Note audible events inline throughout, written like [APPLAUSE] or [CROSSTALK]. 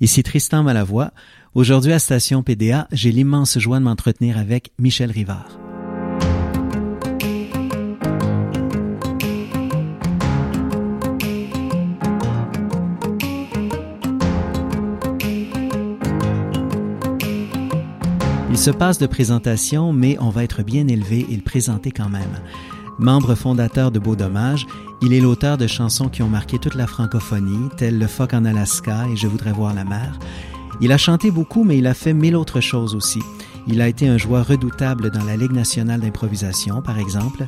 Ici Tristan Malavoie. Aujourd'hui à Station PDA, j'ai l'immense joie de m'entretenir avec Michel Rivard. Il se passe de présentation, mais on va être bien élevé et le présenter quand même. Membre fondateur de Beau Dommage, il est l'auteur de chansons qui ont marqué toute la francophonie, telles Le phoque en Alaska et Je voudrais voir la mer. Il a chanté beaucoup, mais il a fait mille autres choses aussi. Il a été un joueur redoutable dans la Ligue nationale d'improvisation, par exemple.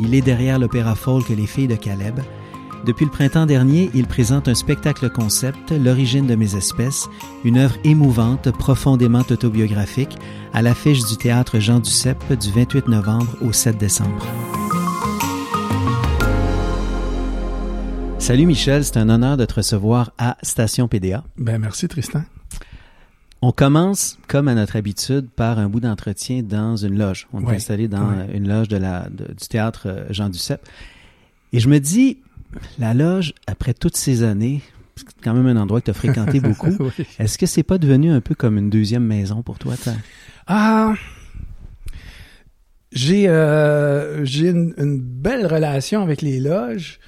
Il est derrière l'opéra folk Les filles de Caleb. Depuis le printemps dernier, il présente un spectacle concept, L'origine de mes espèces, une œuvre émouvante, profondément autobiographique, à l'affiche du théâtre Jean Duceppe du 28 novembre au 7 décembre. Salut Michel, c'est un honneur de te recevoir à Station PDA. Ben merci Tristan. On commence, comme à notre habitude, par un bout d'entretien dans une loge. On est installé dans une loge de la, du théâtre euh, Jean Duceppe. Et je me dis, la loge, après toutes ces années, c'est quand même un endroit que tu as fréquenté [LAUGHS] beaucoup. Est-ce que c'est pas devenu un peu comme une deuxième maison pour toi? Ah, j'ai euh, j'ai une, une, belle relation avec les loges,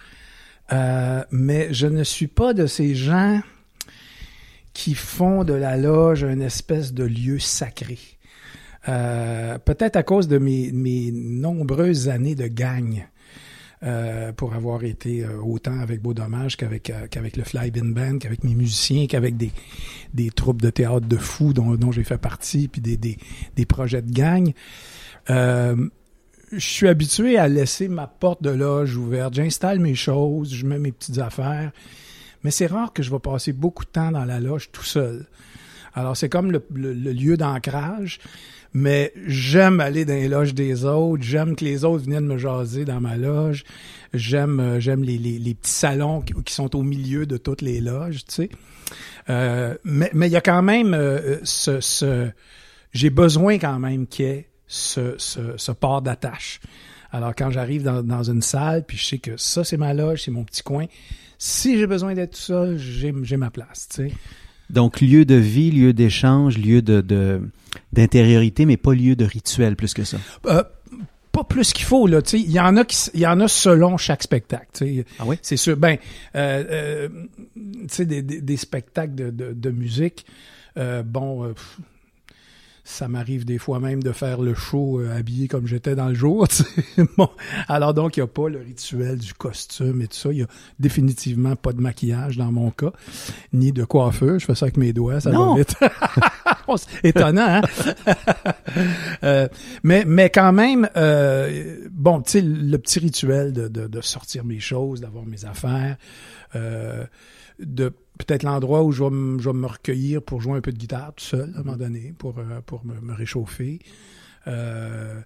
euh, mais je ne suis pas de ces gens qui font de la loge une espèce de lieu sacré. Euh, peut-être à cause de mes, mes, nombreuses années de gagne. Euh, pour avoir été euh, autant avec Beau Dommage qu'avec euh, qu'avec le Fly Bin Band, qu'avec mes musiciens, qu'avec des, des troupes de théâtre de fous dont, dont j'ai fait partie, puis des, des, des projets de gang. Je suis habitué à laisser ma porte de loge ouverte. J'installe mes choses, je mets mes petites affaires. Mais c'est rare que je vais passer beaucoup de temps dans la loge tout seul. Alors, c'est comme le, le, lieu d'ancrage, mais j'aime aller dans les loges des autres, j'aime que les autres viennent me jaser dans ma loge, j'aime euh, j'aime les, les, les, petits salons qui, sont au milieu de toutes les loges, tu sais. Euh, mais il y a quand même euh, ce... ce J'ai besoin quand même qu'il y ait ce, ce, ce port d'attache. Alors, quand j'arrive dans, dans une salle, puis je sais que ça, c'est ma loge, c'est mon petit coin, si j'ai besoin d'être tout seul, j'ai ma place, tu sais. Donc, lieu de vie, lieu d'échange, lieu de d'intériorité, mais pas lieu de rituel plus que ça. Euh, pas plus qu'il faut là, tu sais. Il y en a qui, il y en a selon chaque spectacle. Tu sais. Ah oui? C'est sûr. Ben, euh, euh, tu sais, des, des, des, spectacles de, de, de musique. Euh, bon, euh, ça m'arrive des fois même de faire le show euh, habillé comme j'étais dans le jour. [LAUGHS] bon, alors donc, il n'y a pas le rituel du costume et tout ça. Il n'y a définitivement pas de maquillage dans mon cas, ni de coiffeur. Je fais ça avec mes doigts, ça va vite. [LAUGHS] Étonnant, hein? [LAUGHS] euh, mais, mais quand même, euh, bon, tu sais, le petit rituel de, de, de, sortir mes choses, d'avoir mes affaires, euh, de peut-être l'endroit où je vais, me, je vais, me recueillir pour jouer un peu de guitare tout seul, à un moment donné, pour, euh, pour me, me réchauffer. Euh,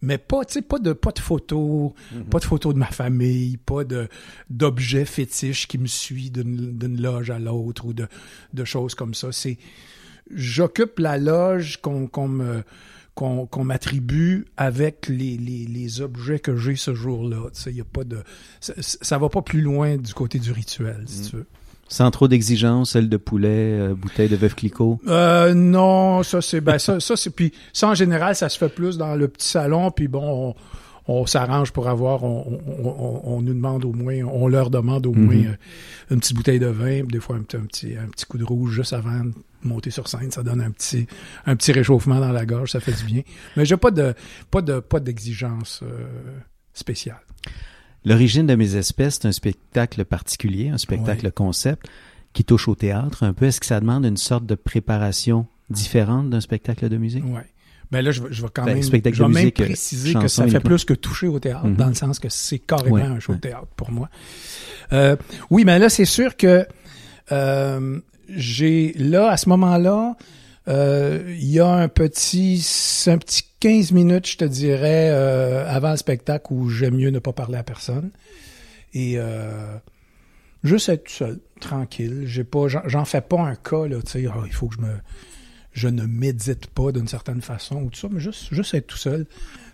mais pas, tu sais, pas de, pas de photos, mm-hmm. pas de photos de ma famille, pas de, d'objets fétiches qui me suivent d'une, d'une loge à l'autre ou de, de choses comme ça. C'est, j'occupe la loge qu'on, qu'on me, qu'on, qu'on m'attribue avec les, les, les, objets que j'ai ce jour-là. A pas de, ça, ça va pas plus loin du côté du rituel, si mm. tu veux. Sans trop d'exigences, celle de poulet, euh, bouteille de veuve clicquot? Euh, non, ça c'est ben ça, ça c'est puis ça en général ça se fait plus dans le petit salon puis bon on, on s'arrange pour avoir on, on, on, nous demande au moins on leur demande au moins mm-hmm. une petite bouteille de vin, des fois un petit un petit un petit coup de rouge juste avant de monter sur scène, ça donne un petit un petit réchauffement dans la gorge, ça fait du bien. Mais j'ai pas de pas de pas d'exigence euh, spéciale. L'origine de mes espèces, c'est un spectacle particulier, un spectacle oui. concept qui touche au théâtre un peu. Est-ce que ça demande une sorte de préparation différente d'un spectacle de musique? Oui. Ben là, je, je vais quand ben, même, je vais même musique, préciser que ça fait plus que toucher au théâtre, mm -hmm. dans le sens que c'est carrément ouais, un show ouais. théâtre pour moi. Euh, oui, mais là, c'est sûr que euh, j'ai là, à ce moment-là, euh, il y a un petit, un petit 15 minutes, je te dirais, euh, avant le spectacle où j'aime mieux ne pas parler à personne. Et euh, juste être seul, tranquille. J'ai pas, j'en fais pas un cas, là, tu sais, oh, il faut que je me, je ne médite pas d'une certaine façon ou tout ça, mais juste, juste être tout seul,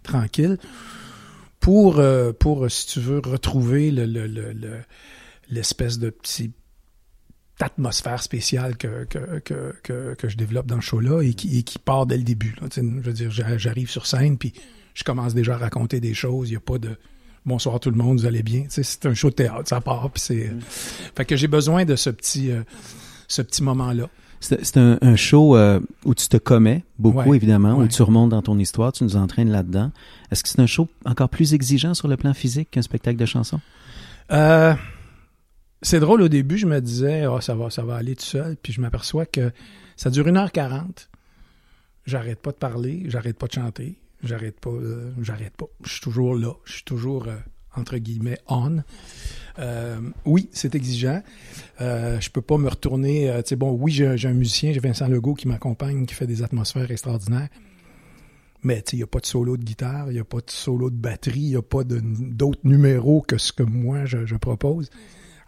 tranquille, pour, euh, pour si tu veux, retrouver le, le, le, l'espèce de petit atmosphère spéciale que, que, que, que, que je développe dans le show-là et qui, et qui part dès le début. Là. Je veux dire, j'a- j'arrive sur scène, puis je commence déjà à raconter des choses. Il n'y a pas de bonsoir tout le monde, vous allez bien. C'est un show de théâtre, ça part. Puis c'est, Fait que j'ai besoin de ce petit, euh, ce petit moment-là. C'est un, un show euh, où tu te commets beaucoup, Ouais, évidemment, où tu remontes dans ton histoire, tu nous entraînes là-dedans. Est-ce que c'est un show encore plus exigeant sur le plan physique qu'un spectacle de chansons? Euh, c'est drôle, au début, je me disais, Ah, ça va, ça va aller tout seul. Puis je m'aperçois que ça dure 1h40. J'arrête pas de parler, j'arrête pas de chanter, j'arrête pas, euh, j'arrête pas. Je suis toujours là, je suis toujours, euh, entre guillemets, on. Euh, oui, c'est exigeant. Je peux pas me retourner. tu sais, bon, oui, j'ai un- musicien, j'ai Vincent Legault qui m'accompagne, qui fait des atmosphères extraordinaires. Mais il n'y a pas de solo de guitare, il n'y a pas de solo de batterie, il n'y a pas d'autres numéros que ce que moi je propose.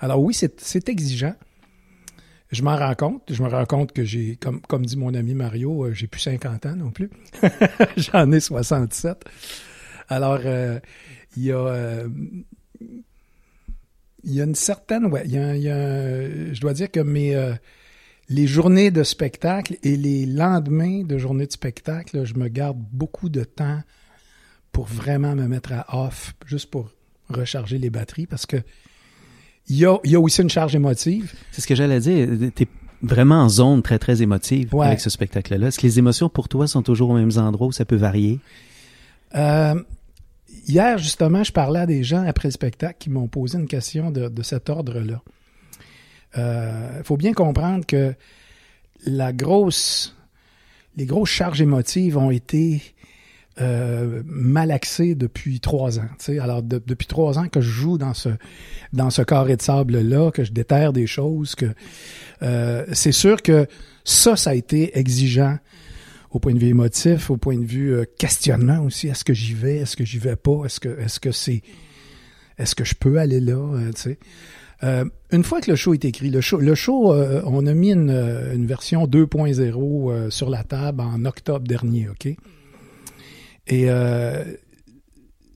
Alors oui, c'est exigeant. Je m'en rends compte. Je me rends compte que j'ai, comme, dit mon ami Mario, euh, j'ai plus 50 ans non plus. [LAUGHS] J'en ai 67. Alors, euh, il y a... euh, il y a une certaine... Ouais, il y a, il y a- je dois dire que mes... euh, les journées de spectacle et les lendemains de journées de spectacle, je me garde beaucoup de temps pour vraiment me mettre à off, juste pour recharger les batteries, parce que il y a, il y a aussi une charge émotive. C'est ce que j'allais dire. T'es vraiment en zone très, très émotive Ouais. avec ce spectacle-là. Est-ce que les émotions pour toi sont toujours aux mêmes endroits où ça peut varier? Euh, hier, justement, je parlais à des gens après le spectacle qui m'ont posé une question de, de cet ordre-là. Il faut bien comprendre que la grosse, les grosses charges émotives ont été euh, malaxées depuis trois ans. tu sais. Alors, de- depuis trois ans que je joue dans ce, dans ce carré de sable-là, que je déterre des choses, que euh, c'est sûr que ça, ça a été exigeant au point de vue émotif, au point de vue euh, questionnement aussi. Est-ce que j'y vais? Est-ce que j'y vais pas? Est-ce que est-ce que c'est est-ce que je peux aller là? Tu sais? Une fois que le show est écrit, le show, le show on a mis une, une version 2.0 euh, sur la table en octobre dernier, OK? Et euh,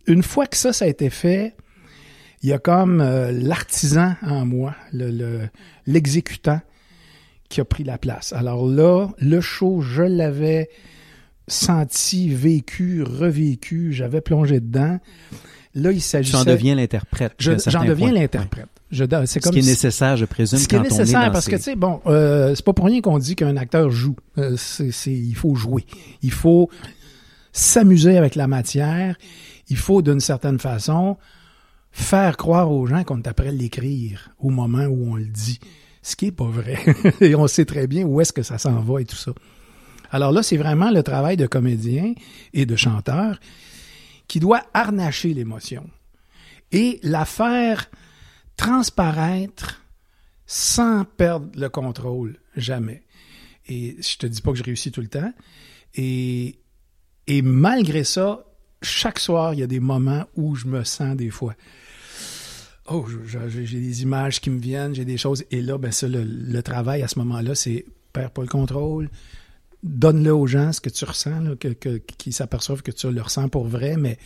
une fois que ça, ça a été fait, il y a comme euh, l'artisan en moi, le- le- l'exécutant, qui a pris la place. Alors là, le show, je l'avais senti, vécu, revécu, j'avais plongé dedans. Là, il s'agissait... en deviens l'interprète. Je- J'en deviens l'interprète. Je- C'est Ouais. Ce comme qui est nécessaire, je présume, ce qui est quand on est nécessaire dans parce que tu sais bon euh, c'est pas pour rien qu'on dit qu'un acteur joue Euh, c'est- il faut jouer il faut s'amuser avec la matière il faut d'une certaine façon faire croire aux gens qu'on est après l'écrire au moment où on le dit ce qui est pas vrai [LAUGHS] et on sait très bien où est-ce que ça s'en va et tout ça alors là c'est vraiment le travail de comédien et de chanteur qui doit harnacher l'émotion et la faire transparaître sans perdre le contrôle, jamais. Et je te dis pas que je réussis tout le temps. Et, et malgré ça, chaque soir, il y a des moments où je me sens des fois. Oh, j'ai des images qui me viennent, j'ai des choses. Et là, ben ça, le, le travail à ce moment-là, c'est perds pas le contrôle, donne-le aux gens ce que tu ressens, là, que, que- qu'ils s'aperçoivent que tu le ressens pour vrai, mais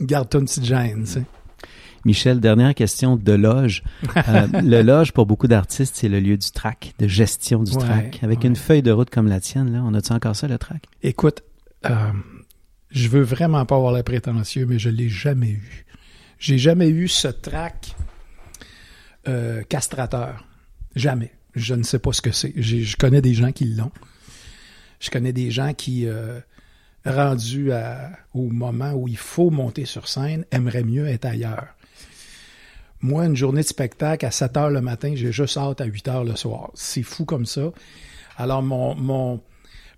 garde-toi une petite gêne. Michel, dernière question de loge. Euh, [LAUGHS] le loge, pour beaucoup d'artistes, c'est le lieu du track, de gestion du Ouais, track. Avec ouais. une feuille de route comme la tienne, là, on a-tu encore ça, le track? Écoute, euh, je veux vraiment pas avoir la prétentieux, mais je l'ai jamais eu. J'ai jamais eu ce trac euh, castrateur. Jamais. Je ne sais pas ce que c'est. Je connais des gens qui l'ont. Je connais des gens qui, euh, rendus au moment où il faut monter sur scène, aimeraient mieux être ailleurs. Moi, une journée de spectacle à 7 heures le matin, j'ai juste hâte à 8 heures le soir. C'est fou comme ça. Alors, mon,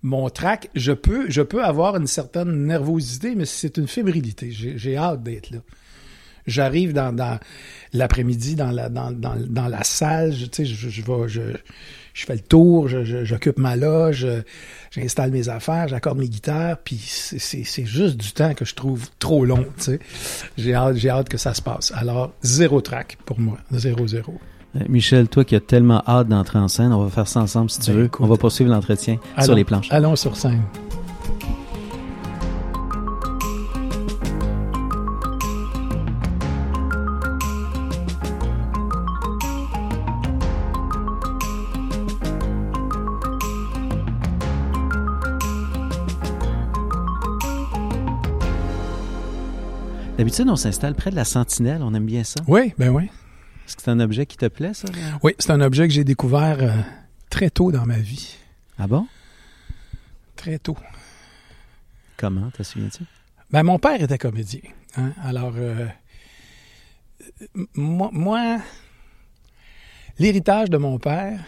mon trac, je peux, je peux avoir une certaine nervosité, mais c'est une fébrilité. J'ai hâte d'être là. J'arrive dans, dans l'après-midi dans la, salle, je, tu je, fais le tour, j'occupe ma loge, j'installe mes affaires, j'accorde mes guitares, puis c'est- juste du temps que je trouve trop long, tu. J'ai hâte, hâte que ça se passe. Alors, zéro track pour moi, zéro, zéro. Euh, Michel, toi qui as tellement hâte d'entrer en scène, on va faire ça ensemble si tu ben, veux. On va poursuivre l'entretien sur les planches. Allons sur scène. D'habitude, on s'installe près de la sentinelle, on aime bien ça. Oui, ben oui. Est-ce que c'est un objet qui te plaît, ça? Oui, c'est un objet que j'ai découvert euh, très tôt dans ma vie. Ah bon? Très tôt. Comment, te souviens-tu? Ben, mon père était comédien. Hein? Alors, euh, moi, moi l'héritage de mon père,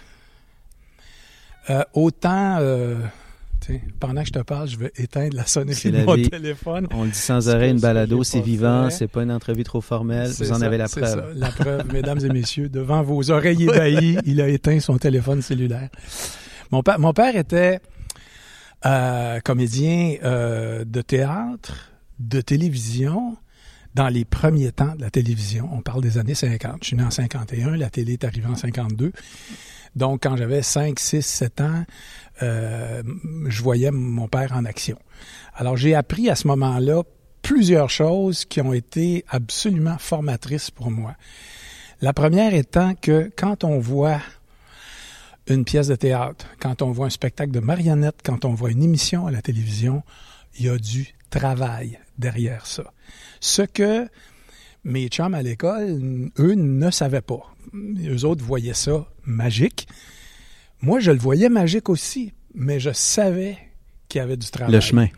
euh, autant pendant que je te parle, je vais éteindre la sonnerie de mon téléphone. On le dit sans arrêt, une balado, c'est vivant, c'est pas une entrevue trop formelle. Vous en avez la preuve. Ça, la preuve, mesdames et messieurs, devant vos [LAUGHS] oreilles ébahies, il a éteint son téléphone cellulaire. Mon, père, mon père était euh, comédien euh, de théâtre, de télévision, dans les premiers temps de la télévision. On parle des années 50. Je suis né en 51, la télé est arrivée en 52. Donc, quand j'avais 5, 6, 7 ans, euh, je voyais mon père en action. Alors, j'ai appris à ce moment-là plusieurs choses qui ont été absolument formatrices pour moi. La première étant que quand on voit une pièce de théâtre, quand on voit un spectacle de marionnettes, quand on voit une émission à la télévision, il y a du travail derrière ça. Ce que mes chums à l'école, eux, ne savaient pas. Eux autres voyaient ça magique. Moi, je le voyais magique aussi, mais je savais qu'il y avait du travail. Le chemin.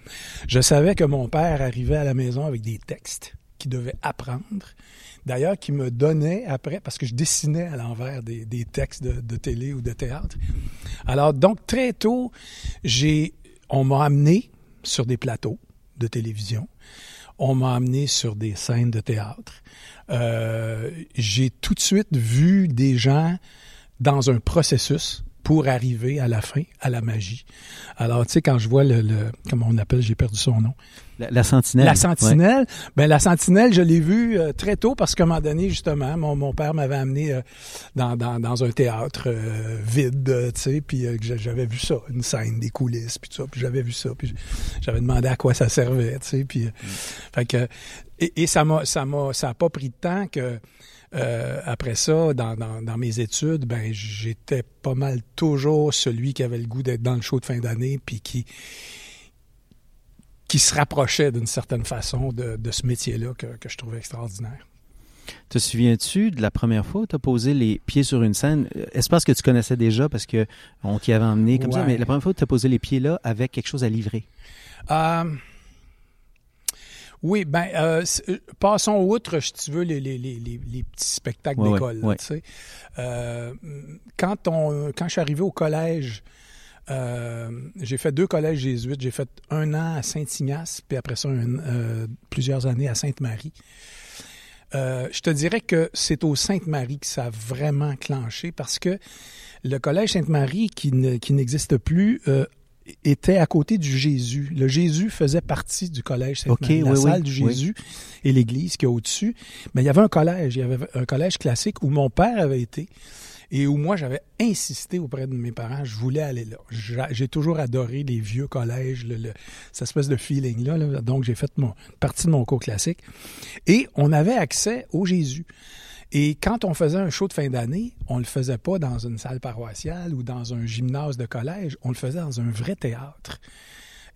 Je savais que mon père arrivait à la maison avec des textes qu'il devait apprendre. D'ailleurs, qu'il me donnait après, parce que je dessinais à l'envers des, textes de, de, télé ou de théâtre. Alors, donc, très tôt, j'ai, on m'a amené sur des plateaux de télévision. On m'a amené sur des scènes de théâtre. Euh, j'ai tout de suite vu des gens dans un processus pour arriver à la fin, à la magie. Alors, tu sais, quand je vois le, le comment on appelle, j'ai perdu son nom. La, sentinelle. La sentinelle. Ben, la sentinelle, je l'ai vue euh, très tôt parce qu'à un moment donné, justement, mon, mon père m'avait amené euh, dans, dans, dans, un théâtre euh, vide, tu sais, puis j'avais vu ça, une scène, des coulisses, puis tout ça, puis j'avais vu ça, puis j'avais demandé à quoi ça servait, tu sais, puis, mm. fait que, et, et ça m'a, ça m'a, ça a pas pris de temps que euh, après ça, dans, dans, mes études, ben j'étais pas mal toujours celui qui avait le goût d'être dans le show de fin d'année, puis qui qui se rapprochait d'une certaine façon de, de ce métier-là que, que, je trouvais extraordinaire. Te souviens-tu de la première fois où tu as posé les pieds sur une scène? Est-ce parce que tu connaissais déjà, parce qu'on t'y avait emmené comme ça, mais la première fois où tu as posé les pieds là avec quelque chose à livrer? Euh, oui, ben, euh, euh, passons outre, si tu veux, les, les, les, les petits spectacles d'école. Euh, quand, on, quand je suis arrivé au collège, j'ai fait deux collèges jésuites. J'ai fait un an à Saint-Ignace, puis après ça, plusieurs années à Sainte-Marie. je te dirais que c'est au Sainte-Marie que ça a vraiment clenché parce que le collège Sainte-Marie, qui n'existe plus, était à côté du Jésus. Le Jésus faisait partie du collège Sainte-Marie, la salle du Jésus et l'église qui est au-dessus. Mais il y avait un collège, il y avait un collège classique où mon père avait été et où moi j'avais insisté auprès de mes parents, je voulais aller là. J'ai toujours adoré les vieux collèges, le, cette espèce de feeling là. Donc j'ai fait mon, partie de mon cours classique et on avait accès au Jésus. Et quand on faisait un show de fin d'année, on le faisait pas dans une salle paroissiale ou dans un gymnase de collège, on le faisait dans un vrai théâtre.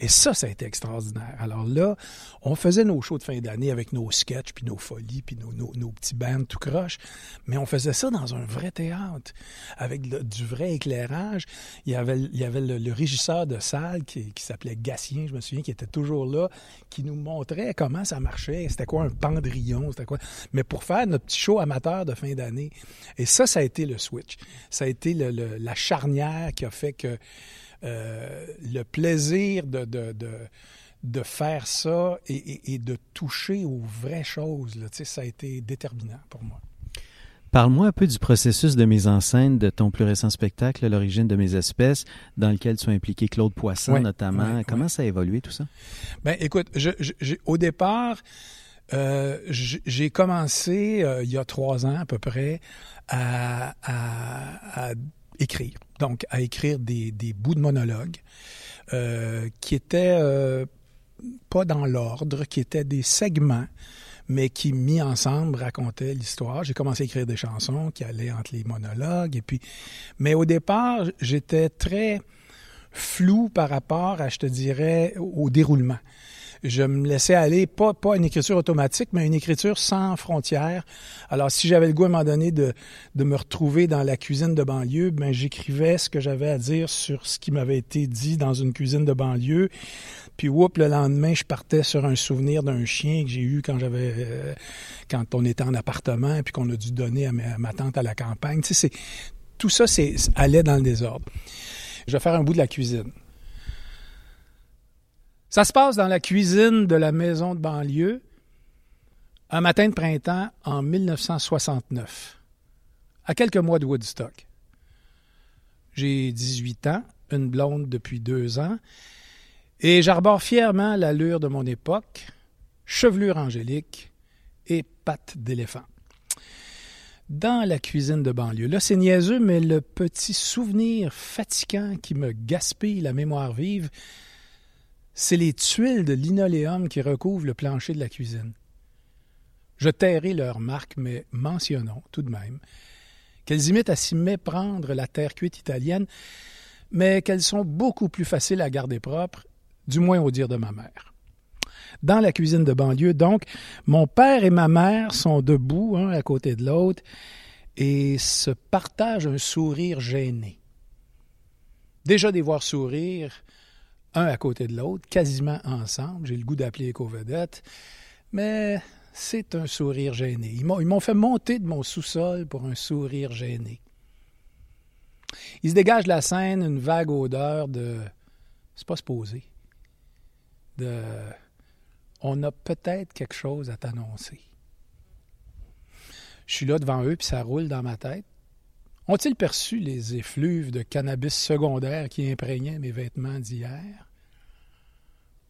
Et ça, ça a été extraordinaire. Alors là, on faisait nos shows de fin d'année avec nos sketchs, puis nos folies, puis nos, nos, petits bands tout croche, mais on faisait ça dans un vrai théâtre, avec du vrai éclairage. Il y avait, il y avait le, régisseur de salle qui, qui s'appelait Gatien, je me souviens, qui était toujours là, qui nous montrait comment ça marchait, c'était quoi un pendrillon, c'était quoi... Mais pour faire notre petit show amateur de fin d'année. Et ça, ça a été le switch. Ça a été le, la charnière qui a fait que euh, le plaisir de, de, de, faire ça et, de toucher aux vraies choses, là, ça a été déterminant pour moi. Parle-moi un peu du processus de mise en scène de ton plus récent spectacle, L'origine de mes espèces, dans lequel tu as impliqué Claude Poisson notamment. Comment ça a évolué tout ça? Ben, écoute, je, au départ, euh, j'ai commencé euh, il y a trois ans à peu près à, à écrire. Donc, à écrire des, des bouts de monologues euh, qui étaient euh, pas dans l'ordre, qui étaient des segments, mais qui, mis ensemble, racontaient l'histoire. J'ai commencé à écrire des chansons qui allaient entre les monologues. Et puis, mais au départ, j'étais très flou par rapport à, je te dirais, au déroulement. Je me laissais aller, pas, pas une écriture automatique, mais une écriture sans frontières. Alors, si j'avais le goût à un moment donné de, me retrouver dans la cuisine de banlieue, ben, j'écrivais ce que j'avais à dire sur ce qui m'avait été dit dans une cuisine de banlieue. Puis, whoop, le lendemain, je partais sur un souvenir d'un chien que j'ai eu quand j'avais, euh, quand on était en appartement, puis qu'on a dû donner à ma, tante à la campagne. Tu sais, tout ça, c'est, allait dans le désordre. Je vais faire un bout de la cuisine. Ça se passe dans la cuisine de la maison de banlieue un matin de printemps en 1969, à quelques mois de Woodstock. J'ai 18 ans, une blonde depuis deux ans, et j'arbore fièrement l'allure de mon époque, chevelure angélique et pattes d'éléphant. Dans la cuisine de banlieue, là c'est niaiseux, mais le petit souvenir fatigant qui me gaspille la mémoire vive, c'est les tuiles de linoléum qui recouvrent le plancher de la cuisine. Je tairai leur marque, mais mentionnons tout de même qu'elles imitent à s'y méprendre la terre cuite italienne, mais qu'elles sont beaucoup plus faciles à garder propres, du moins au dire de ma mère. Dans la cuisine de banlieue, donc, mon père et ma mère sont debout, un à côté de l'autre, et se partagent un sourire gêné. Déjà des voir sourire, un à côté de l'autre, quasiment ensemble. J'ai le goût d'appeler éco-vedette, mais c'est un sourire gêné. Ils m'ont fait monter de mon sous-sol pour un sourire gêné. Il se dégage de la scène une vague odeur de. C'est pas supposé. De. On a peut-être quelque chose à t'annoncer. Je suis là devant eux, puis ça roule dans ma tête. Ont-ils perçu les effluves de cannabis secondaire qui imprégnaient mes vêtements d'hier?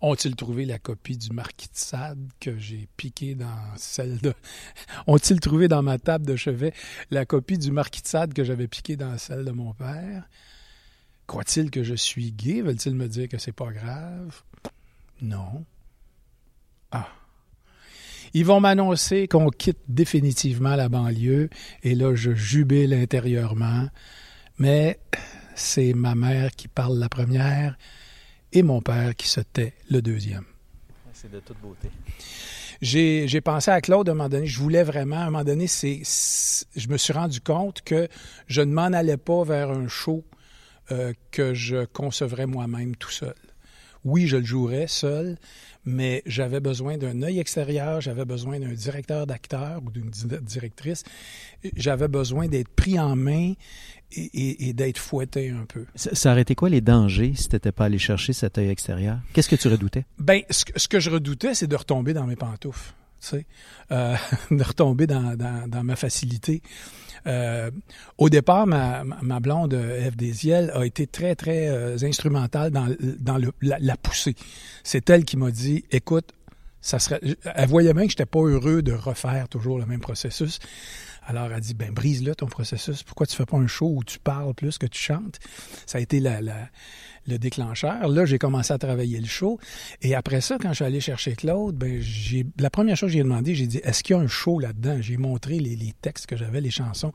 Ont-ils trouvé la copie du marquis de Sade que j'ai piqué dans celle de. [LAUGHS] Ont-ils trouvé dans ma table de chevet la copie du marquis de Sade que j'avais piqué dans celle de mon père? Croient-ils que je suis gay? Veulent-ils me dire que c'est pas grave? Non. Ah. Ils vont m'annoncer qu'on quitte définitivement la banlieue, et là, je jubile intérieurement. Mais c'est ma mère qui parle la première et mon père qui se tait le deuxième. C'est de toute beauté. J'ai pensé à Claude à un moment donné. Je voulais vraiment, à un moment donné, c'est je me suis rendu compte que je ne m'en allais pas vers un show euh, que je concevrais moi-même tout seul. Oui, je le jouerais seul, mais j'avais besoin d'un œil extérieur, j'avais besoin d'un directeur d'acteur ou d'une directrice, j'avais besoin d'être pris en main et, d'être fouetté un peu. Ça, aurait été quoi les dangers si tu n'étais pas allé chercher cet œil extérieur? Qu'est-ce que tu redoutais? Ben, ce, que je redoutais, c'est de retomber dans mes pantoufles, euh, [LAUGHS] de retomber dans, ma facilité. Euh, au départ, ma, blonde Eve Desiel a été très, très euh, instrumentale dans, le, la, poussée. C'est elle qui m'a dit, écoute, ça serait... Elle voyait bien que j'étais pas heureux de refaire toujours le même processus. Alors, elle dit, ben, brise-le ton processus. Pourquoi tu fais pas un show où tu parles plus que tu chantes? Ça a été la, la, le déclencheur. Là, j'ai commencé à travailler le show. Et après ça, quand je suis allé chercher Claude, ben, j'ai, la première chose que j'ai demandé, j'ai dit, est-ce qu'il y a un show là-dedans? J'ai montré les, les, textes que j'avais, les chansons.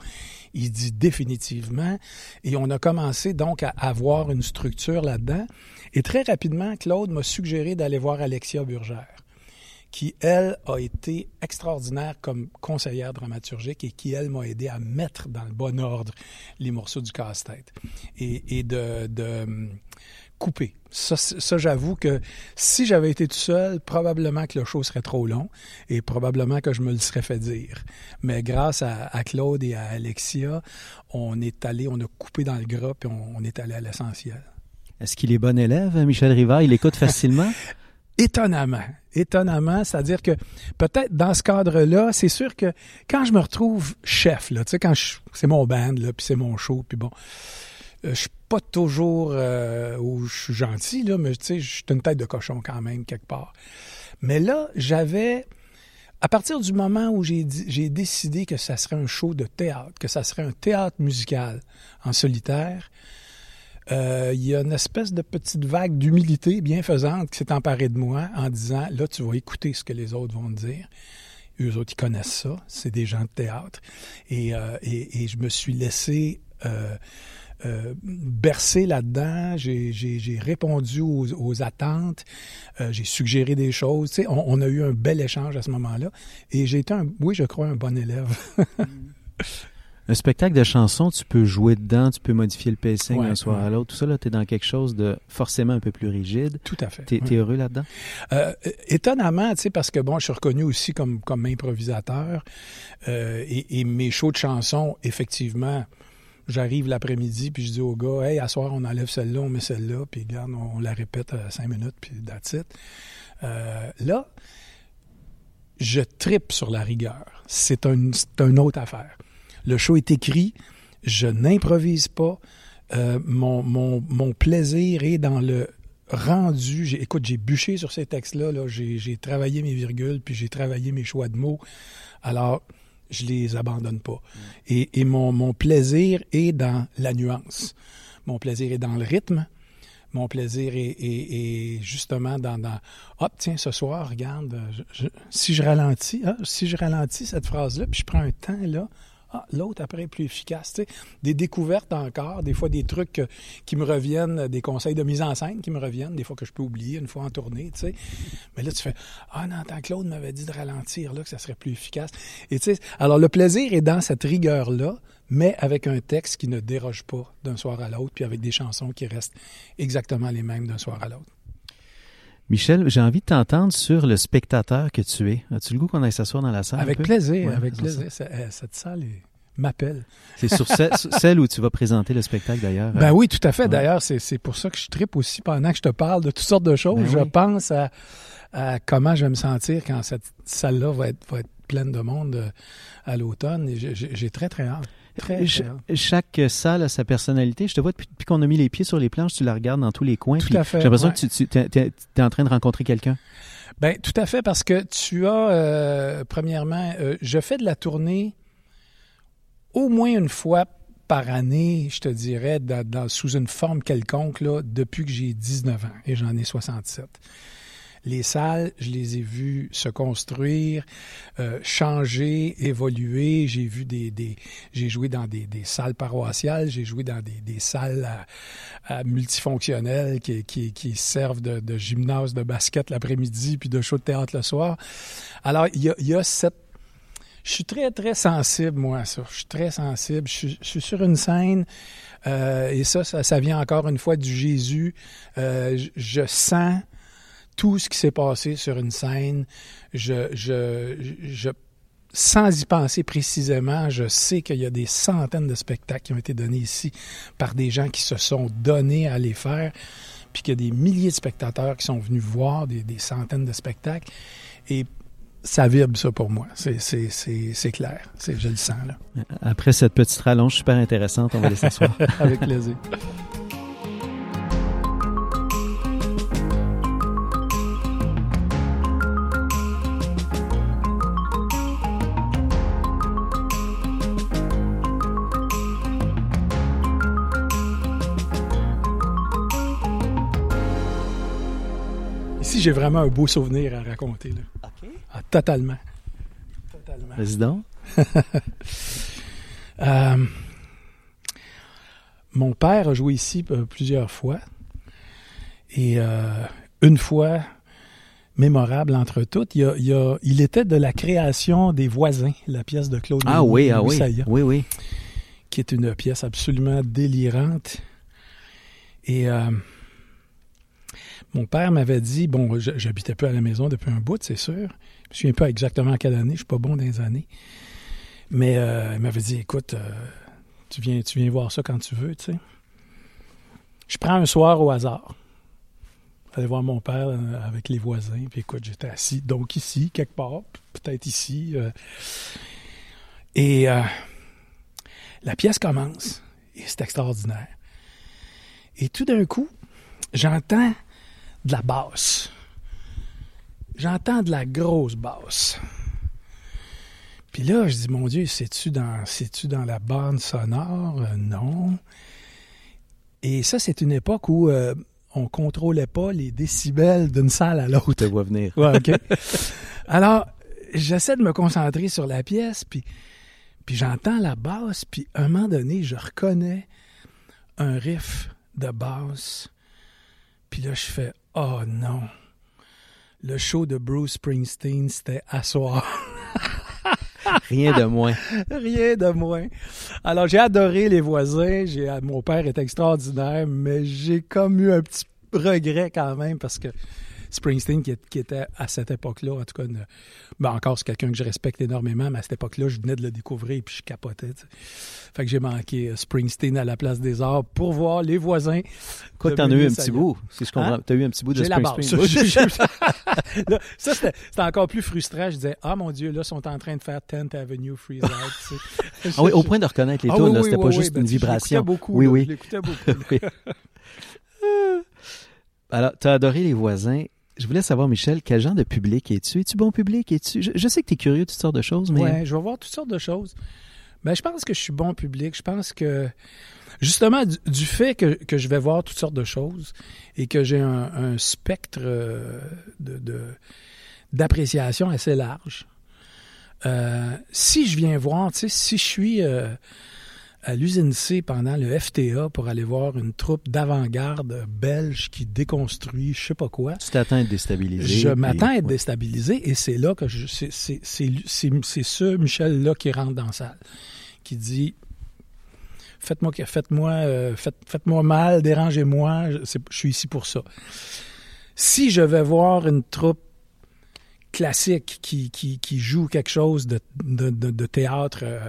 Il dit définitivement. Et on a commencé donc à avoir une structure là-dedans. Et très rapidement, Claude m'a suggéré d'aller voir Alexia Burgère qui, elle, a été extraordinaire comme conseillère dramaturgique et qui, elle, m'a aidé à mettre dans le bon ordre les morceaux du casse-tête et, de, hum, couper. Ça, ça j'avoue que si j'avais été tout seul, probablement que le show serait trop long et probablement que je me le serais fait dire. Mais grâce à, Claude et à Alexia, on est allé, on a coupé dans le gras et on, on est allé à l'essentiel. Est-ce qu'il est bon élève, Michel Rivard? Il écoute facilement? [LAUGHS] étonnamment. Étonnamment, c'est-à-dire que peut-être dans ce cadre-là, c'est sûr que quand je me retrouve chef, là, tu quand c'est mon band, là, puis c'est mon show, puis bon, euh, je suis pas toujours euh, où je suis gentil, là, mais tu je suis une tête de cochon quand même, quelque part. Mais là, j'avais, à partir du moment où j'ai décidé que ça serait un show de théâtre, que ça serait un théâtre musical en solitaire, euh, il y a une espèce de petite vague d'humilité bienfaisante qui s'est emparée de moi en disant, là, tu vas écouter ce que les autres vont te dire. Eux autres, ils connaissent ça. C'est des gens de théâtre. Et, euh, et, je me suis laissé euh, euh, bercé là-dedans. J'ai répondu aux, attentes. Euh, j'ai suggéré des choses. Tu sais, on, on, a eu un bel échange à ce moment-là. Et j'ai été, un, oui, je crois, un bon élève. [LAUGHS] Un spectacle de chansons, tu peux jouer dedans, tu peux modifier le pacing d'un soir à l'autre. Tout ça, là, tu es dans quelque chose de forcément un peu plus rigide. Tout à fait. Tu es, heureux là-dedans? Euh, étonnamment, tu sais, parce que bon, je suis reconnu aussi comme, comme improvisateur. Euh, et, et, mes shows de chansons, effectivement, j'arrive l'après-midi, puis je dis au gars, hey, à soir, on enlève celle-là, on met celle-là, puis regarde, on, la répète à cinq minutes, puis that's it. Euh, là, je tripe sur la rigueur. C'est un, une autre affaire. Le show est écrit, je n'improvise pas. Euh, mon, mon, mon, plaisir est dans le rendu. Écoute, j'ai bûché sur ces textes-là. -là, j'ai travaillé mes virgules, puis j'ai travaillé mes choix de mots. Alors, je les abandonne pas. Et, et mon, mon, plaisir est dans la nuance. Mon plaisir est dans le rythme. Mon plaisir est, est, justement dans, dans hop tiens ce soir regarde si je ralentis hein, si je ralentis cette phrase là puis je prends un temps là ah, l'autre après est plus efficace. Des découvertes encore, des fois des trucs qui me reviennent, des conseils de mise en scène qui me reviennent, des fois que je peux oublier une fois en tournée. sais. Mais là, tu fais Ah non, tant Claude m'avait dit de ralentir, là, que ça serait plus efficace. Et alors le plaisir est dans cette rigueur-là, mais avec un texte qui ne déroge pas d'un soir à l'autre, puis avec des chansons qui restent exactement les mêmes d'un soir à l'autre. Michel, j'ai envie de t'entendre sur le spectateur que tu es. As-tu le goût qu'on aille s'asseoir dans la salle? Avec plaisir, avec plaisir. Euh, cette salle m'appelle. C'est sur [LAUGHS] celle où tu vas présenter le spectacle d'ailleurs. Ben oui, tout à fait. D'ailleurs, c'est pour ça que je tripe aussi pendant que je te parle de toutes sortes de choses. Ben je pense à, comment je vais me sentir quand cette salle-là va être, va être pleine de monde euh, à l'automne. J'ai très, très hâte. Chaque salle a sa personnalité. Je te vois depuis, qu'on a mis les pieds sur les planches, tu la regardes dans tous les coins. Tout à fait. J'ai l'impression que tu, es, en train de rencontrer quelqu'un. Ben tout à fait parce que tu as euh, premièrement, euh, je fais de la tournée au moins une fois par année, je te dirais, sous une forme quelconque là, depuis que j'ai 19 ans et j'en ai 67. Les salles, je les ai vues se construire, euh, changer, évoluer. J'ai vu des, des j'ai joué dans des, des salles paroissiales, j'ai joué dans des, des salles à, multifonctionnelles qui, qui, qui servent de, de, gymnase de basket l'après-midi puis de show de théâtre le soir. Alors il y a, y a cette je suis très, très sensible, moi, à ça. Je suis très sensible. Je suis, je suis sur une scène, euh, et ça, ça, ça, vient encore une fois du Jésus. Euh, je, je, sens tout ce qui s'est passé sur une scène. Je, je, je, sans y penser précisément, je sais qu'il y a des centaines de spectacles qui ont été donnés ici par des gens qui se sont donnés à les faire, puis qu'il y a des milliers de spectateurs qui sont venus voir des, des centaines de spectacles. Et ça vibre ça pour moi. C'est clair. Je le sens. Là. Après cette petite rallonge super intéressante, on va laisser s'asseoir. [LAUGHS] Avec plaisir. J'ai vraiment un beau souvenir à raconter. Là. Ah, totalement. Totalement. Président? [LAUGHS] Euh, mon père a joué ici euh, plusieurs fois. Et euh, une fois, mémorable entre toutes, il, a, il, était de la création des voisins, la pièce de Claude Ah oui, ah oui. Oui, oui. Qui est une pièce absolument délirante. Et mon père m'avait dit, bon, j'habitais peu à la maison depuis un bout, c'est sûr. Je me souviens pas exactement à quelle année, je suis pas bon dans les années. Mais euh, il m'avait dit, écoute, euh, tu, viens, tu viens voir ça quand tu veux, tu sais. Je prends un soir au hasard. J'allais voir mon père euh, avec les voisins, puis écoute, j'étais assis, donc ici, quelque part, peut-être ici. et la pièce commence, et c'est extraordinaire. Et tout d'un coup, j'entends de la basse. J'entends de la grosse basse. Puis là, je dis, mon Dieu, c'est-tu dans, la bande sonore? Euh, non. Et ça, c'est une époque où euh, on contrôlait pas les décibels d'une salle à l'autre. Tu vois venir. Ouais, OK. Alors, j'essaie de me concentrer sur la pièce, puis, puis j'entends la basse, puis à un moment donné, je reconnais un riff de basse. Puis là, je fais Oh non. Le show de Bruce Springsteen, c'était à soir. [LAUGHS] Rien de moins. Rien de moins. Alors, j'ai adoré les voisins. J'ai, mon père est extraordinaire, mais j'ai comme eu un petit regret quand même parce que Springsteen, qui, était à cette époque-là, en tout cas, ben encore, c'est quelqu'un que je respecte énormément, mais à cette époque-là, je venais de le découvrir et puis je capotais. Fait que j'ai manqué euh, Springsteen à la place des arts pour voir les voisins. Quoi que t'en as eu un petit bout, si je comprends. Hein? T'as eu un petit bout de Springsteen. La [LAUGHS] [LAUGHS] ça, c'était encore plus frustrant. Je disais, ah mon Dieu, là, ils sont en train de faire 10th Avenue Freeze Out. ah oui, au point de reconnaître les ah, là, c'était pas juste ben, une vibration. Beaucoup, oui, oui. Je l'écoutais beaucoup. [LAUGHS] Alors, tu as adoré les voisins. Je voulais savoir, Michel, quel genre de public es-tu? Es-tu bon public? Es-tu... Je, sais que tu es curieux de toutes sortes de choses, mais. Oui, je vais voir toutes sortes de choses. Ben, je pense que je suis bon public. Je pense que, justement, du, fait que, que, je vais voir toutes sortes de choses et que j'ai un, spectre euh, de, d'appréciation assez large, euh, si je viens voir, tu sais, si je suis. Euh, à l'usine C pendant le FTA pour aller voir une troupe d'avant-garde belge qui déconstruit je sais pas quoi. Tu t'attends à être déstabilisé. Je m'attends à être déstabilisé et c'est là que je, c'est, c'est, c'est, ce Michel-là qui rentre dans la salle, qui dit faites-moi, faites-moi, euh, faites, faites-moi mal, dérangez-moi, je, je suis ici pour ça. Si je vais voir une troupe classique qui, joue quelque chose de, de, de, théâtre euh,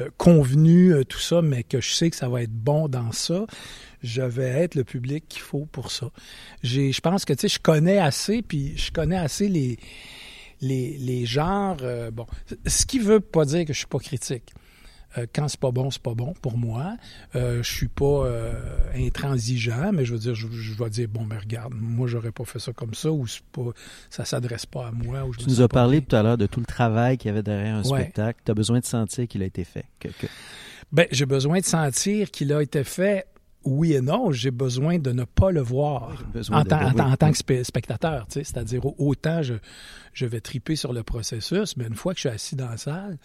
euh, convenu, euh, tout ça, mais que je sais que ça va être bon dans ça, je vais être le public qu'il faut pour ça. J'ai, je pense que, tu sais, je connais assez, puis je connais assez les, les, les genres. bon, ce qui veut pas dire que je suis pas critique. Euh, quand c'est pas bon, c'est pas bon pour moi. Euh, je suis pas euh, intransigeant, mais je veux dire, je, vais dire bon, mais regarde, moi j'aurais pas fait ça comme ça ou pas, ça s'adresse pas à moi. tu nous as parlé tout à l'heure de tout le travail qu'il y avait derrière un spectacle. Tu as besoin de sentir qu'il a été fait. Ben, j'ai besoin de sentir qu'il a été fait oui et non, j'ai besoin de ne pas le voir en, tant que spectateur. C'est-à-dire, autant je, je vais triper sur le processus, mais une fois que je suis assis dans la salle,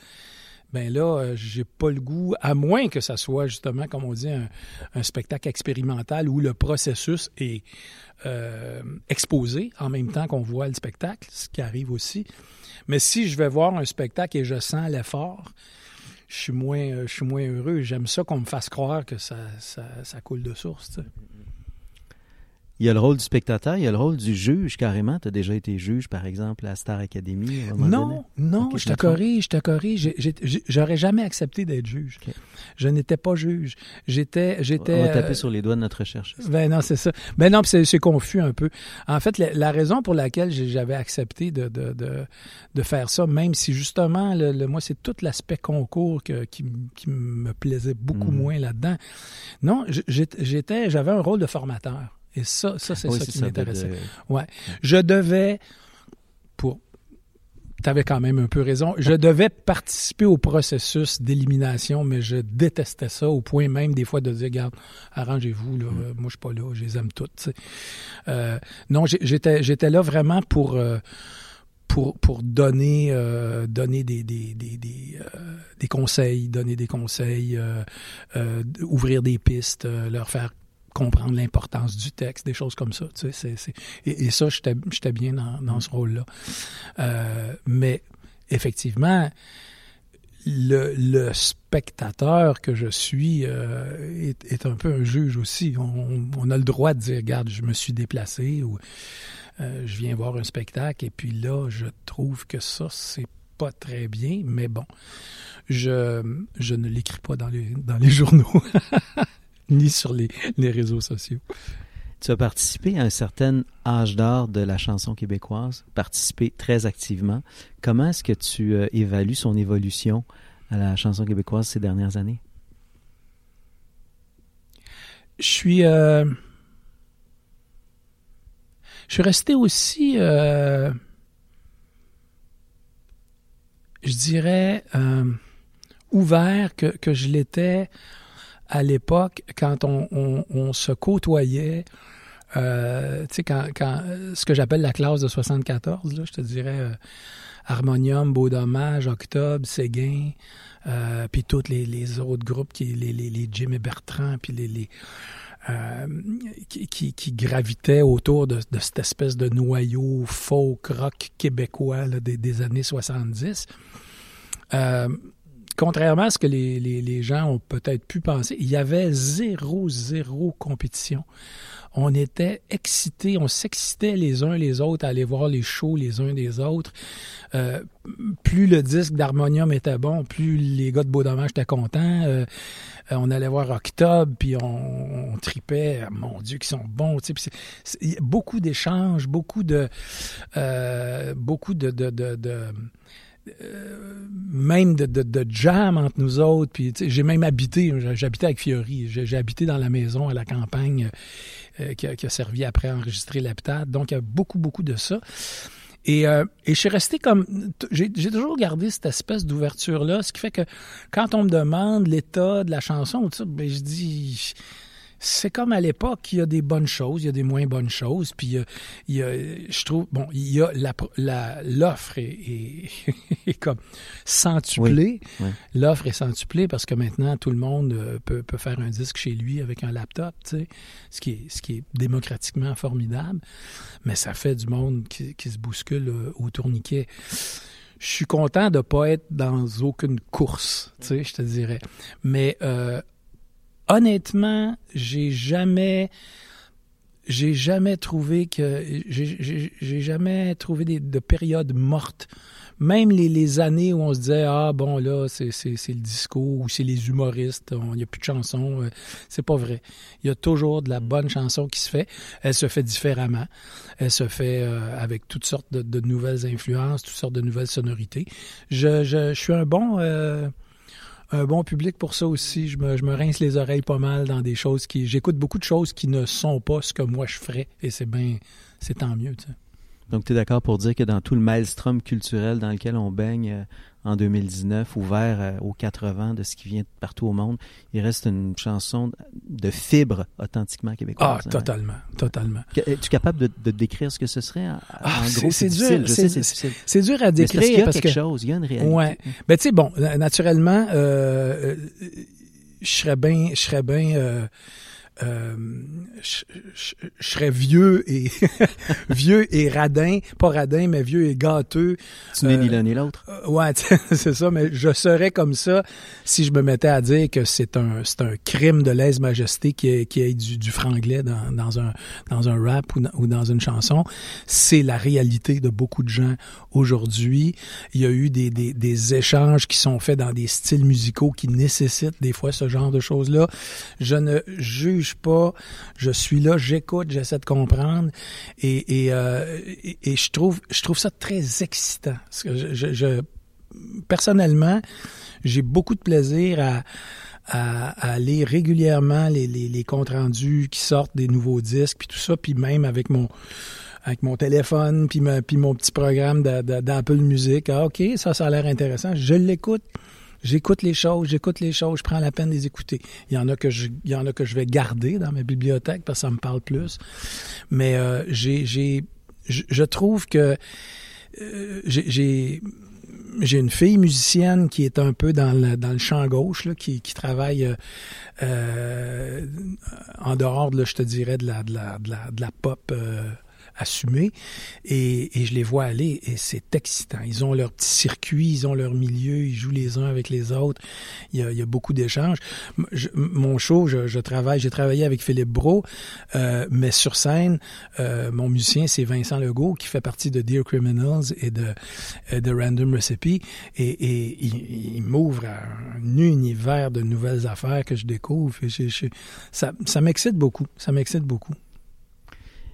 ben là, euh, j'ai pas le goût, à moins que ça soit justement, comme on dit, un, spectacle expérimental où le processus est euh, exposé en même temps qu'on voit le spectacle, ce qui arrive aussi. Mais si je vais voir un spectacle et je sens l'effort, je suis moins, euh, je suis moins heureux. J'aime ça qu'on me fasse croire que ça, ça, ça coule de source. Il y a le rôle du spectateur, il y a le rôle du juge carrément. Tu as déjà été juge, par exemple, à Star Academy? non, non, je te corrige, je te corrige. J'aurais jamais accepté d'être juge. Je n'étais pas juge. J'étais... j'étais. On va taper euh, sur les doigts de notre recherche. Ben non, c'est ça. Ben non, c'est confus un peu. En fait, la, raison pour laquelle j'avais accepté de, de, de, de, faire ça, même si justement, le, moi, c'est tout l'aspect concours qui, qui, me plaisait beaucoup mhm. moins là-dedans. Non, j'étais, j'avais un rôle de formateur. Et ça, ça c'est ça qui m'intéressait. Ouais. Je devais, pour tu avais quand même un peu raison. Je devais participer au processus d'élimination, mais je détestais ça au point même des fois de dire, regarde, arrangez-vous, là, mm. moi je suis pas là, je les aime toutes. Euh, non, j'étais j'étais là vraiment pour euh, pour, pour donner euh, donner des des, des, des, des, conseils, donner des conseils, ouvrir des pistes, leur faire comprendre l'importance du texte, des choses comme ça. Tu sais, et, ça, j'étais bien dans, ce rôle-là. Euh, mais effectivement, le, spectateur que je suis euh, est, un peu un juge aussi. On, a le droit de dire, regarde, je me suis déplacé ou euh, je viens voir un spectacle et puis là, je trouve que ça, c'est pas très bien, mais bon, je, ne l'écris pas dans les [LAUGHS] journaux. Ni sur les, réseaux sociaux. Tu as participé à un certain âge d'or de la chanson québécoise, participé très activement. Comment est-ce que tu euh, évalues son évolution à la chanson québécoise ces dernières années? Je suis. Euh, je suis resté aussi. Euh, je dirais. ouvert que, que je l'étais à l'époque, quand on, se côtoyait Euh, tu sais, quand, quand, ce que j'appelle la classe de 74, là, je te dirais euh, Harmonium, Beau Dommage, Octobre, Séguin, euh, puis tous les, autres groupes, qui, les, les, les Jim et Bertrand, puis les, les euh, qui, qui, gravitaient autour de, cette espèce de noyau folk rock québécois des, des, années 70. Contrairement à ce que les, les, les gens ont peut-être pu penser, il y avait zéro, zéro compétition on était excités, on s'excitait les uns les autres à aller voir les shows les uns des autres. Euh, plus le disque d'Harmonium était bon, plus les gars de Beau Dommage étaient contents. Euh, on allait voir Octobre, puis on, on tripait, mon Dieu, qui sont bons. Tu sais, beaucoup d'échanges, beaucoup de, euh, beaucoup de, de, de, de euh, même de, jam entre nous autres. Puis j'ai même habité, j'habitais avec Fiori, j'ai habité dans la maison à la campagne euh, qui, a, servi après à enregistrer l'habitat. Donc il y a beaucoup, beaucoup de ça. Et, euh, je suis resté comme. J'ai toujours gardé cette espèce d'ouverture-là, ce qui fait que quand on me demande l'état de la chanson, ben, je dis c'est comme à l'époque, il y a des bonnes choses, il y a des moins bonnes choses, puis il y a, je trouve, bon, il y a la, la l'offre est, est, [LAUGHS] est, comme centuplée. Oui, oui. L'offre est centuplée parce que maintenant tout le monde euh, peut, peut faire un disque chez lui avec un laptop, tu sais, ce qui est, ce qui est démocratiquement formidable, mais ça fait du monde qui, qui se bouscule euh, au tourniquet je suis content de ne pas être dans aucune course, tu sais, je te dirais. Mais euh, honnêtement, j'ai jamais j'ai jamais trouvé que j'ai jamais trouvé de périodes mortes. Même les, années où on se disait ah bon là c'est le disco ou c'est les humoristes, il n'y a plus de chansons, euh, c'est pas vrai. Il y a toujours de la bonne chanson qui se fait. Elle se fait différemment. Elle se fait euh, avec toutes sortes de, nouvelles influences, toutes sortes de nouvelles sonorités. Je, je, je suis un bon euh, un bon public pour ça aussi. Je me, rince les oreilles pas mal dans des choses qui. J'écoute beaucoup de choses qui ne sont pas ce que moi je ferais et c'est bien. C'est tant mieux, tu sais. Donc, tu es d'accord pour dire que dans tout le maelstrom culturel dans lequel on baigne euh, en 2019, ouvert euh, aux 80 de ce qui vient partout au monde, il reste une chanson de fibre authentiquement québécoise. Ah, hein? totalement, totalement. Es-tu capable de, de, décrire ce que ce serait? En, ah, en gros, c'est dur. C'est dur à décrire. Mais parce, parce y a quelque que, chose, il y a une réalité. Ouais. Ben, tu sais, bon, naturellement, euh, je serais bien, je serais bien, euh, euh, je, je, je, serais vieux et [LAUGHS] vieux et radin, pas radin, mais vieux et gâteux. Tu n'es euh, ni l'un ni l'autre. Euh, ouais, [LAUGHS] c'est ça, mais je serais comme ça si je me mettais à dire que c'est un c'est un crime de lèse-majesté qui ait, qui ait du, du franglais dans, dans un dans un rap ou dans, ou dans une chanson. C'est la réalité de beaucoup de gens aujourd'hui. Il y a eu des, des, des échanges qui sont faits dans des styles musicaux qui nécessitent des fois ce genre de choses-là. Je ne juge pas, je suis là, j'écoute, j'essaie de comprendre et, euh, je trouve je trouve ça très excitant. Personnellement, j'ai beaucoup de plaisir à, à, aller régulièrement les, comptes rendus qui sortent des nouveaux disques puis tout ça, puis même avec mon avec mon téléphone puis mon petit programme d'Apple Music. Ah, OK, ça, ça a l'air intéressant. Je l'écoute. J'écoute les choses, j'écoute les choses, je prends la peine de les écouter. Il y en a que je, il y en a que je vais garder dans ma bibliothèque parce que ça me parle plus. Mais euh, j'ai, j'ai, je, trouve que euh, j'ai, j'ai une fille musicienne qui est un peu dans le, dans le champ gauche, là, qui, qui travaille euh, en dehors, là, je te dirais, de la, de la, de la, de la pop. Euh, assumé et, et, je les vois aller et c'est excitant. Ils ont leur petit circuit, ils ont leur milieu, ils jouent les uns avec les autres. Il y a, il y a beaucoup d'échanges. Mon show, je, je travaille, j'ai travaillé avec Philippe Bro, euh, mais sur scène, euh, mon musicien c'est Vincent Legault qui fait partie de Dear Criminals et de, de Random Recipe et, et il, m'ouvre un univers de nouvelles affaires que je découvre. Ça, ça m'excite beaucoup. Ça m'excite beaucoup.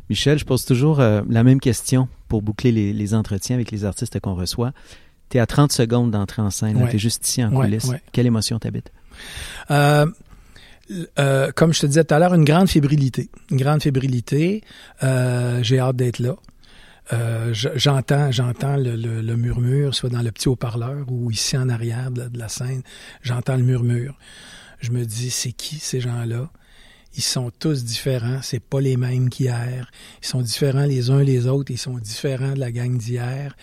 Michel, je pose toujours euh, la même question pour boucler les, les entretiens avec les artistes qu'on reçoit. Tu es à 30 secondes d'entrer en scène, Ouais. tu es juste ici en Ouais, coulisses. ouais. Quelle émotion t'habite? Euh, euh, comme je te disais tout à l'heure, une grande fébrilité. Une grande fébrilité. J'ai hâte d'être là. Euh, j'entends j'entends le, le, le, murmure, soit dans le petit haut-parleur ou ici en arrière de, de la scène, j'entends le murmure. Je me dis, c'est qui ces gens-là? Ils sont tous différents. C'est pas les mêmes qu'hier. Ils sont différents les uns les autres. Ils sont différents de la gang d'hier.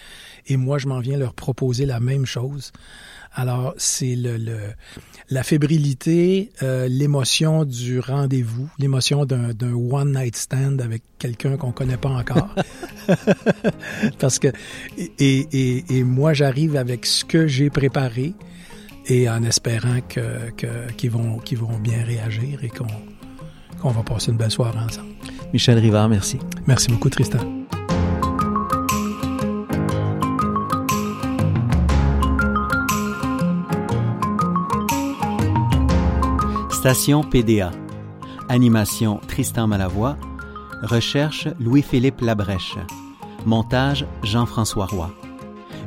Et moi, je m'en viens leur proposer la même chose. Alors, c'est le, le, la fébrilité, euh, l'émotion du rendez-vous, l'émotion d'un, d'un one night stand avec quelqu'un qu'on connaît pas encore. [LAUGHS] Parce que et, et, et moi, j'arrive avec ce que j'ai préparé et en espérant que, que qu'ils vont qu'ils vont bien réagir et qu'on qu'on va passer une belle soirée ensemble. Michel Rivard, merci. Merci beaucoup, Tristan. Station PDA. Animation Tristan Malavoie. Recherche Louis-Philippe Labrèche. Montage Jean-François Roy.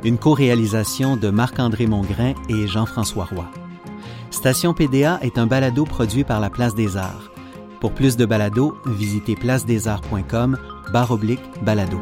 Une co-réalisation de Marc-André Mongrain et Jean-François Roy. Station PDA est un balado produit par la Place des Arts. Pour plus de balados, visitez placedesarts.com barre oblique balado.